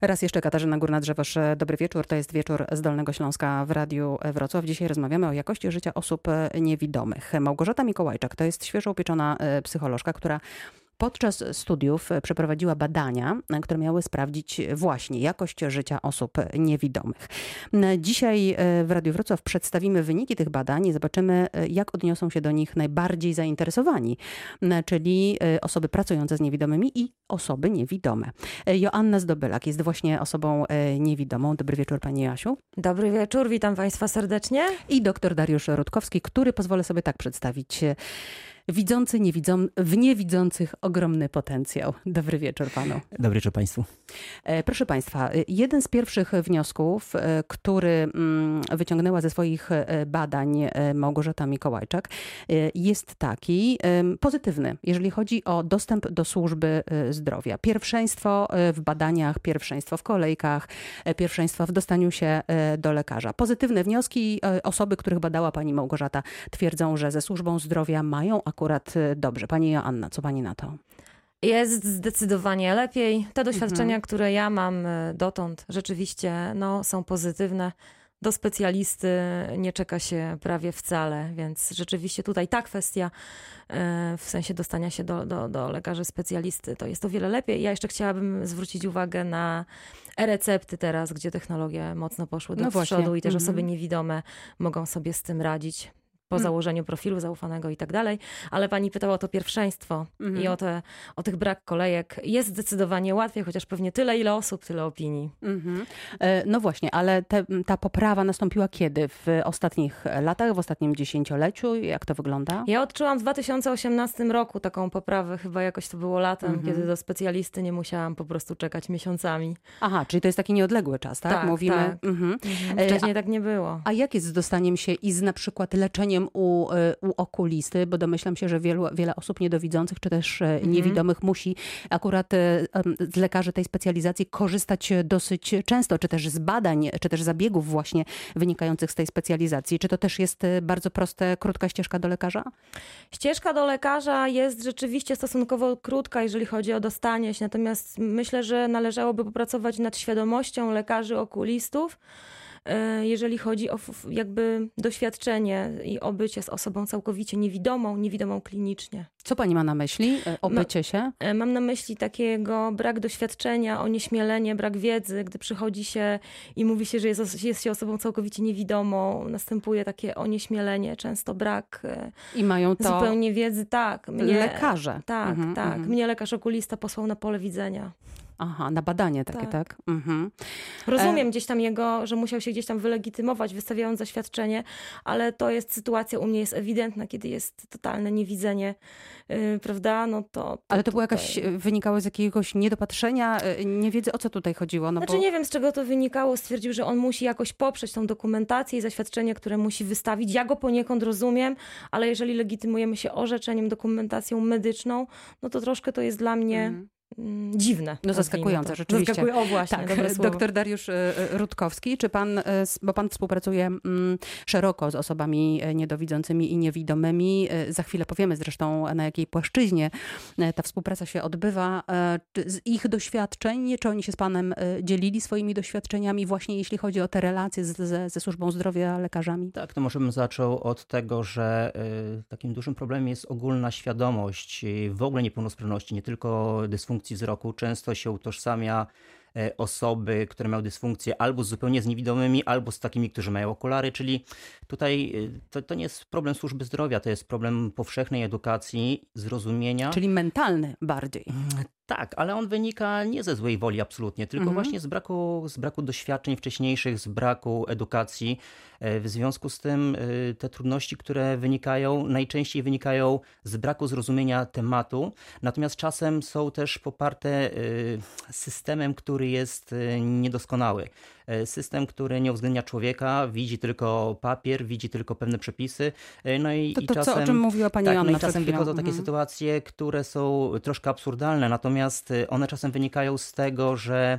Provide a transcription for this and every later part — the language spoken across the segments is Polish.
Raz jeszcze Katarzyna Górna-Drzewosz, dobry wieczór. To jest wieczór z Dolnego Śląska w Radiu Wrocław. Dzisiaj rozmawiamy o jakości życia osób niewidomych. Małgorzata Mikołajczak to jest świeżo upieczona e, psycholożka, która podczas studiów przeprowadziła badania, które miały sprawdzić właśnie jakość życia osób niewidomych. Dzisiaj e, w Radiu Wrocław przedstawimy wyniki tych badań i zobaczymy, e, jak odniosą się do nich najbardziej zainteresowani, czyli e, osoby pracujące z niewidomymi i osoby niewidome. Joanna Zdobylak jest właśnie osobą niewidomą. Dobry wieczór Pani Jasiu. Dobry wieczór, witam Państwa serdecznie. I doktor Dariusz Rutkowski, który pozwolę sobie tak przedstawić widzący nie widzą, w niewidzących ogromny potencjał. Dobry wieczór panu. Dobry wieczór państwu. E, proszę państwa, e, jeden z pierwszych wniosków, e, który mm, wyciągnęła ze swoich badań Małgorzata Mikołajczak, jest taki pozytywny, jeżeli chodzi o dostęp do służby zdrowia. Pierwszeństwo w badaniach, pierwszeństwo w kolejkach, pierwszeństwo w dostaniu się do lekarza. Pozytywne wnioski osoby, których badała pani Małgorzata, twierdzą, że ze służbą zdrowia mają akurat y, dobrze. Pani Joanna, co pani na to? Jest zdecydowanie lepiej. Te doświadczenia, mhm. które ja mam y, dotąd, rzeczywiście no, są pozytywne. Do specjalisty nie czeka się prawie wcale, więc rzeczywiście tutaj ta kwestia, y, w sensie dostania się do, do, do lekarzy specjalisty, to jest o wiele lepiej. Ja jeszcze chciałabym zwrócić uwagę na e-recepty teraz, gdzie technologie mocno poszły do no przodu i też mhm. osoby niewidome mogą sobie z tym radzić po mm. założeniu profilu zaufanego i tak dalej, ale pani pytała o to pierwszeństwo -hmm. i o, te, o tych brak kolejek. Jest zdecydowanie łatwiej, chociaż pewnie tyle, ile osób, tyle opinii. Mm -hmm. No właśnie, ale te, ta poprawa nastąpiła kiedy? W ostatnich latach, w ostatnim dziesięcioleciu? Jak to wygląda? Ja odczułam w 2018 roku taką poprawę, chyba jakoś to było latem, -hmm. kiedy do specjalisty nie musiałam po prostu czekać miesiącami. Aha, czyli to jest taki nieodległy czas, tak? tak Mówimy. Tak. Mhm. Mhm. Wcześniej a, tak nie było. A jak jest z dostaniem się i z na przykład leczeniem u, e, u okulisty, bo domyślam się, że wielu, wiele osób niedowidzących czy też e, mhm. niewidomych musi akurat e, z lekarzy tej specjalizacji korzystać dosyć często, czy też z badań, czy też zabiegów właśnie wynikających z tej specjalizacji. Czy to też jest bardzo proste, krótka ścieżka do lekarza? Ścieżka do lekarza jest rzeczywiście stosunkowo krótka, jeżeli chodzi o dostanie się, natomiast myślę, że należałoby popracować nad świadomością lekarzy okulistów, jeżeli chodzi o jakby doświadczenie i obycie z osobą całkowicie niewidomą, niewidomą klinicznie. Co pani ma na myśli? E, obycie się? E, mam na myśli takiego brak doświadczenia, onieśmielenie, brak wiedzy, gdy przychodzi się i mówi się, że jest, jest się osobą całkowicie niewidomą, następuje takie onieśmielenie, często brak I mają to zupełnie wiedzy. Tak. Mnie, lekarze. Tak, mhm, tak. Mhm. Mnie lekarz okulista posłał na pole widzenia. Aha, na badanie takie, tak? tak? Mhm. Rozumiem e... gdzieś tam jego, że musiał się gdzieś tam wylegitymować, wystawiając zaświadczenie, ale to jest sytuacja u mnie jest ewidentna, kiedy jest totalne niewidzenie, yy, prawda? No to, to ale to było jakaś, e, wynikało z jakiegoś niedopatrzenia, yy, niewiedzy, o co tutaj chodziło? No znaczy bo... nie wiem, z czego to wynikało. Stwierdził, że on musi jakoś poprzeć tą dokumentację i zaświadczenie, które musi wystawić. Ja go poniekąd rozumiem, ale jeżeli legitymujemy się orzeczeniem, dokumentacją medyczną, no to troszkę to jest dla mnie... Mhm. Mm, dziwne. No zaskakujące, rzeczywiście. Zaskakuje, o właśnie, tak. Doktor Dariusz e, e, Rutkowski, czy pan, e, bo pan współpracuje mm, szeroko z osobami niedowidzącymi i niewidomymi. Za chwilę powiemy zresztą, na jakiej płaszczyźnie ta współpraca się odbywa. Z ich doświadczeń, czy oni się z panem dzielili swoimi doświadczeniami właśnie jeśli chodzi o te relacje z, ze służbą zdrowia, lekarzami? Tak, to może bym zaczął od tego, że takim dużym problemem jest ogólna świadomość w ogóle niepełnosprawności, nie tylko dysfunkcji dysfunkcji wzroku często się utożsamia e, osoby, które mają dysfunkcję albo zupełnie z niewidomymi, albo z takimi, którzy mają okulary, czyli tutaj e, to, to nie jest problem służby zdrowia, to jest problem powszechnej edukacji, zrozumienia. Czyli mentalny bardziej. Tak, ale on wynika nie ze złej woli absolutnie, tylko mhm. właśnie z braku, z braku doświadczeń wcześniejszych, z braku edukacji. E, w związku z tym e, te trudności, które wynikają, najczęściej wynikają z braku zrozumienia tematu, natomiast czasem są też poparte e, systemem, który jest niedoskonały. System, który nie uwzględnia człowieka, widzi tylko papier, widzi tylko pewne przepisy. No i, to, to i czasem, co, o czym mówiła pani tak, Joanna no i czasem wychodzą takie mhm. sytuacje, które są troszkę absurdalne, natomiast y, one czasem wynikają z tego, że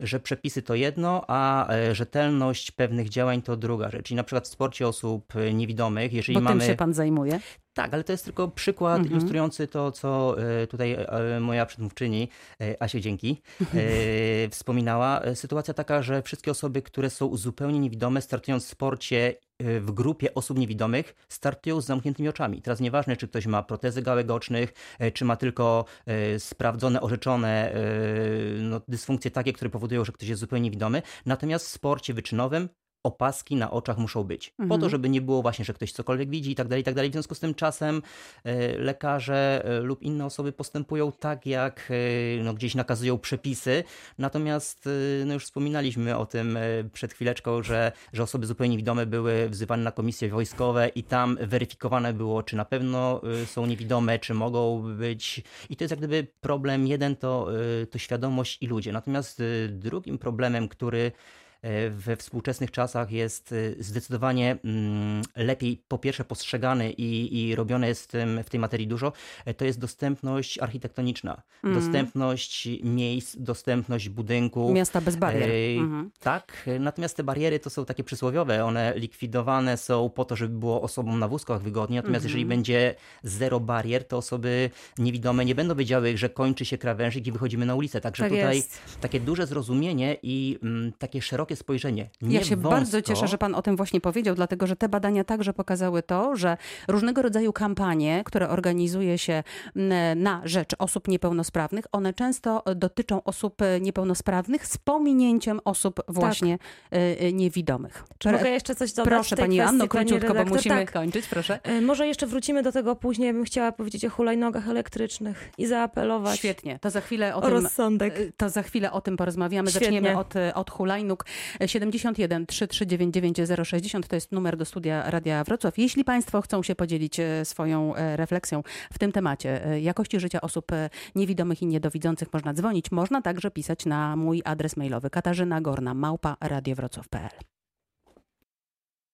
że przepisy to jedno, a e, rzetelność pewnych działań to druga rzecz. I na przykład w sporcie osób niewidomych, jeżeli Bo mamy... tym się pan zajmuje? Tak, ale to jest tylko przykład mhm. ilustrujący to, co e, tutaj e, moja przedmówczyni, e, Asie Dzięki, wspominała. Sytuacja taka, że wszystkie osoby, które są zupełnie niewidome, startując w sporcie w grupie osób niewidomych startują z zamkniętymi oczami. Teraz nieważne, czy ktoś ma protezy gałek ocznych, czy ma tylko sprawdzone, orzeczone no, dysfunkcje takie, które powodują, że ktoś jest zupełnie niewidomy. Natomiast w sporcie wyczynowym opaski na oczach muszą być. Mhm. Po to, mhm. żeby nie było właśnie, że ktoś cokolwiek widzi i tak dalej, i tak dalej. W związku z tym czasem e, lekarze e, lub inne osoby postępują tak, jak e, no, gdzieś nakazują przepisy. Natomiast no, już wspominaliśmy o tym przed chwileczką, że, że osoby zupełnie niewidome były wzywane na komisje wojskowe i tam weryfikowane było, czy na pewno są niewidome, czy mogą być. I to jest jak gdyby problem jeden to, to świadomość i ludzie. Natomiast drugim problemem, który we współczesnych czasach jest e, zdecydowanie mm, lepiej po pierwsze postrzegany i, i robione jest w, tej materii dużo, e, to jest dostępność architektoniczna, mm. dostępność miejsc, dostępność budynków. Miasta bez barier. Mhm. Tak, natomiast te bariery to są takie przysłowiowe, one likwidowane są po to, żeby było osobom na wózkach wygodnie, natomiast jeżeli mhm. będzie zero barier, to osoby niewidome nie będą wiedziały, że kończy się krawężnik i wychodzimy na ulicę. Także tak tutaj jest. takie duże zrozumienie i mm, takie szerokie spojrzenie. Nie ja się wąsko. bardzo cieszę, że pan o tym właśnie powiedział, dlatego że te badania także pokazały to, że różnego rodzaju kampanie, które organizuje się na rzecz osób niepełnosprawnych, one często dotyczą osób e, niepełnosprawnych z pominięciem osób właśnie tak. niewidomych. Czy mogę jeszcze coś dodać? Proszę pani Anno, króciutko, bo musimy tak. kończyć, proszę. Może jeszcze wrócimy do tego później. Bym chciała powiedzieć o hulajnogach elektrycznych i zaapelować. Świetnie, to za chwilę o, o tym, rozsądek. To za chwilę o tym porozmawiamy. Świetnie. Zaczniemy od, od hulajnóg. 71 3399 060 to jest numer do studia Radia Wrocław. Jeśli Państwo chcą się podzielić e, swoją e, refleksją w tym temacie e, jakości życia osób niewidomych i niedowidzących, można dzwonić. Można także pisać na mój adres mailowy katarzyna gorna małpa radiowrocław.pl.